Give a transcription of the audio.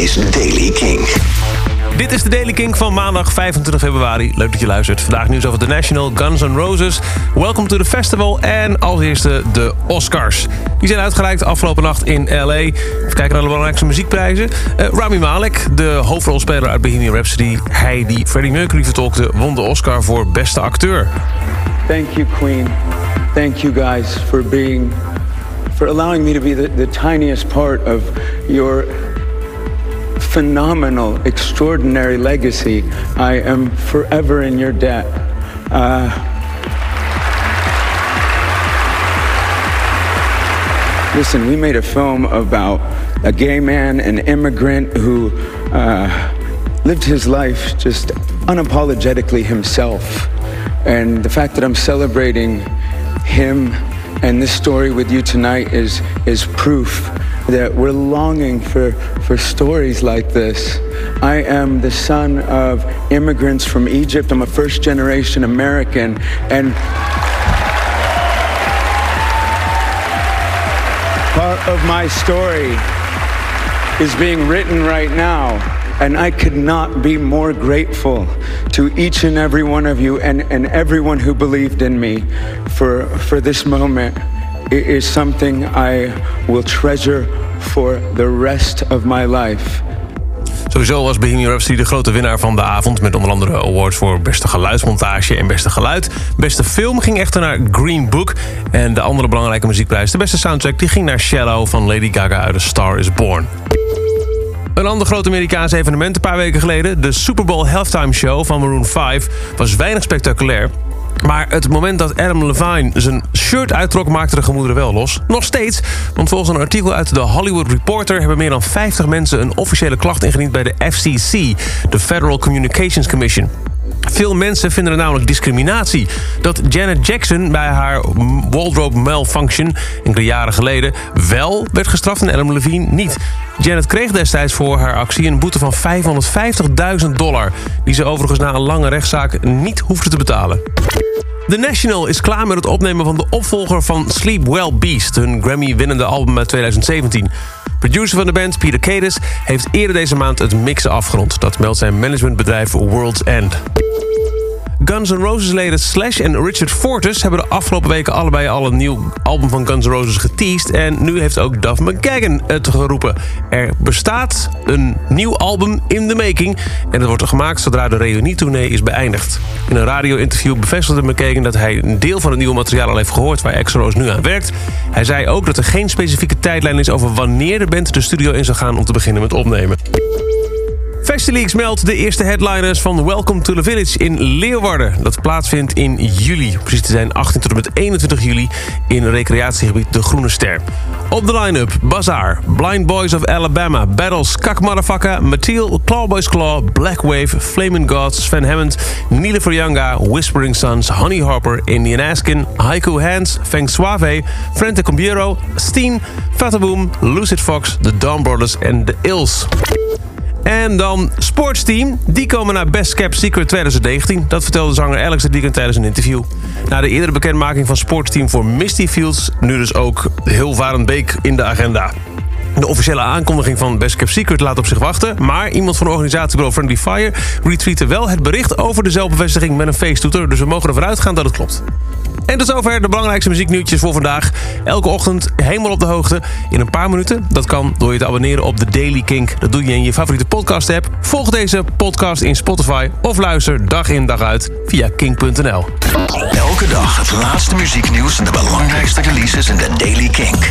is Daily King. Dit is de Daily King van maandag 25 februari. Leuk dat je luistert. Vandaag nieuws over The National, Guns N' Roses, Welcome to the Festival en als eerste de Oscars. Die zijn uitgereikt afgelopen nacht in L.A. Even kijken naar de belangrijkste muziekprijzen. Uh, Rami Malek, de hoofdrolspeler uit Bohemian Rhapsody... hij die Freddie Mercury vertolkte, won de Oscar voor beste acteur. Thank you, Queen. Thank you guys for being... for allowing me to be the, the tiniest part of your phenomenal, extraordinary legacy. I am forever in your debt. Uh, listen, we made a film about a gay man, an immigrant who uh, lived his life just unapologetically himself. And the fact that I'm celebrating him and this story with you tonight is, is proof that we're longing for, for stories like this. I am the son of immigrants from Egypt. I'm a first generation American. And part of my story is being written right now. And I could not be more grateful to each and every one of you and, and everyone who believed in me for, for this moment. It is something I will treasure for the rest of my life. Sowieso was Bohemian Rhapsody de grote winnaar van de avond... met onder andere awards voor beste geluidsmontage en beste geluid. Beste film ging echter naar Green Book. En de andere belangrijke muziekprijs, de beste soundtrack... die ging naar Shallow van Lady Gaga uit A Star Is Born. Een ander groot Amerikaans evenement een paar weken geleden... de Super Bowl Halftime Show van Maroon 5 was weinig spectaculair... Maar het moment dat Adam Levine zijn shirt uittrok... maakte de gemoederen wel los. Nog steeds, want volgens een artikel uit de Hollywood Reporter... hebben meer dan 50 mensen een officiële klacht ingediend bij de FCC... de Federal Communications Commission. Veel mensen vinden het namelijk discriminatie. Dat Janet Jackson bij haar wardrobe malfunction enkele jaren geleden wel werd gestraft en Adam Levine niet. Janet kreeg destijds voor haar actie een boete van 550.000 dollar... die ze overigens na een lange rechtszaak niet hoefde te betalen. The National is klaar met het opnemen van de opvolger van Sleep Well Beast... hun Grammy-winnende album uit 2017. Producer van de band, Peter Cadis, heeft eerder deze maand het mixen afgerond. Dat meldt zijn managementbedrijf World's End. Guns N' Roses-leden Slash en Richard Fortus... hebben de afgelopen weken allebei al een nieuw album van Guns N' Roses geteased... en nu heeft ook Duff McKagan het geroepen. Er bestaat een nieuw album in the making... en het wordt gemaakt zodra de reunietournee is beëindigd. In een radio-interview bevestigde McKagan dat hij een deel van het nieuwe materiaal al heeft gehoord... waar Axl Rose nu aan werkt. Hij zei ook dat er geen specifieke tijdlijn is over wanneer de band de studio in zal gaan... om te beginnen met opnemen. Festileaks meldt de eerste headliners van Welcome to the Village in Leeuwarden. Dat plaatsvindt in juli. Precies te zijn 18 tot en met 21 juli in recreatiegebied De Groene Ster. Op de line-up Bazaar, Blind Boys of Alabama, Battles, Kak Motherfucker, Mathiel, Clawboys Claw, Black Wave, Flaming Gods, Sven Hammond, Nile Younga, Whispering Sons, Honey Harper, Indian Askin, Haiku Hands, Feng Suave, Frente Combiero, Steen, Fataboom, Lucid Fox, The Dawn Brothers en The Ills. En dan Sportsteam. Die komen naar Best Cap Secret 2019. Dat vertelde zanger Alex de Deacon tijdens een interview. Na de eerdere bekendmaking van Sportsteam voor Misty Fields... nu dus ook Hilvarenbeek Beek in de agenda. De officiële aankondiging van Best Cap Secret laat op zich wachten... maar iemand van de organisatie Friendly Fire retweette wel het bericht over de zelfbevestiging met een feesttoeter... dus we mogen ervan uitgaan dat het klopt. En tot zover de belangrijkste muzieknieuwtjes voor vandaag. Elke ochtend helemaal op de hoogte in een paar minuten. Dat kan door je te abonneren op de Daily Kink. Dat doe je in je favoriete podcast-app. Volg deze podcast in Spotify of luister dag in dag uit via kink.nl. Elke dag het laatste muzieknieuws en de belangrijkste releases in de Daily Kink.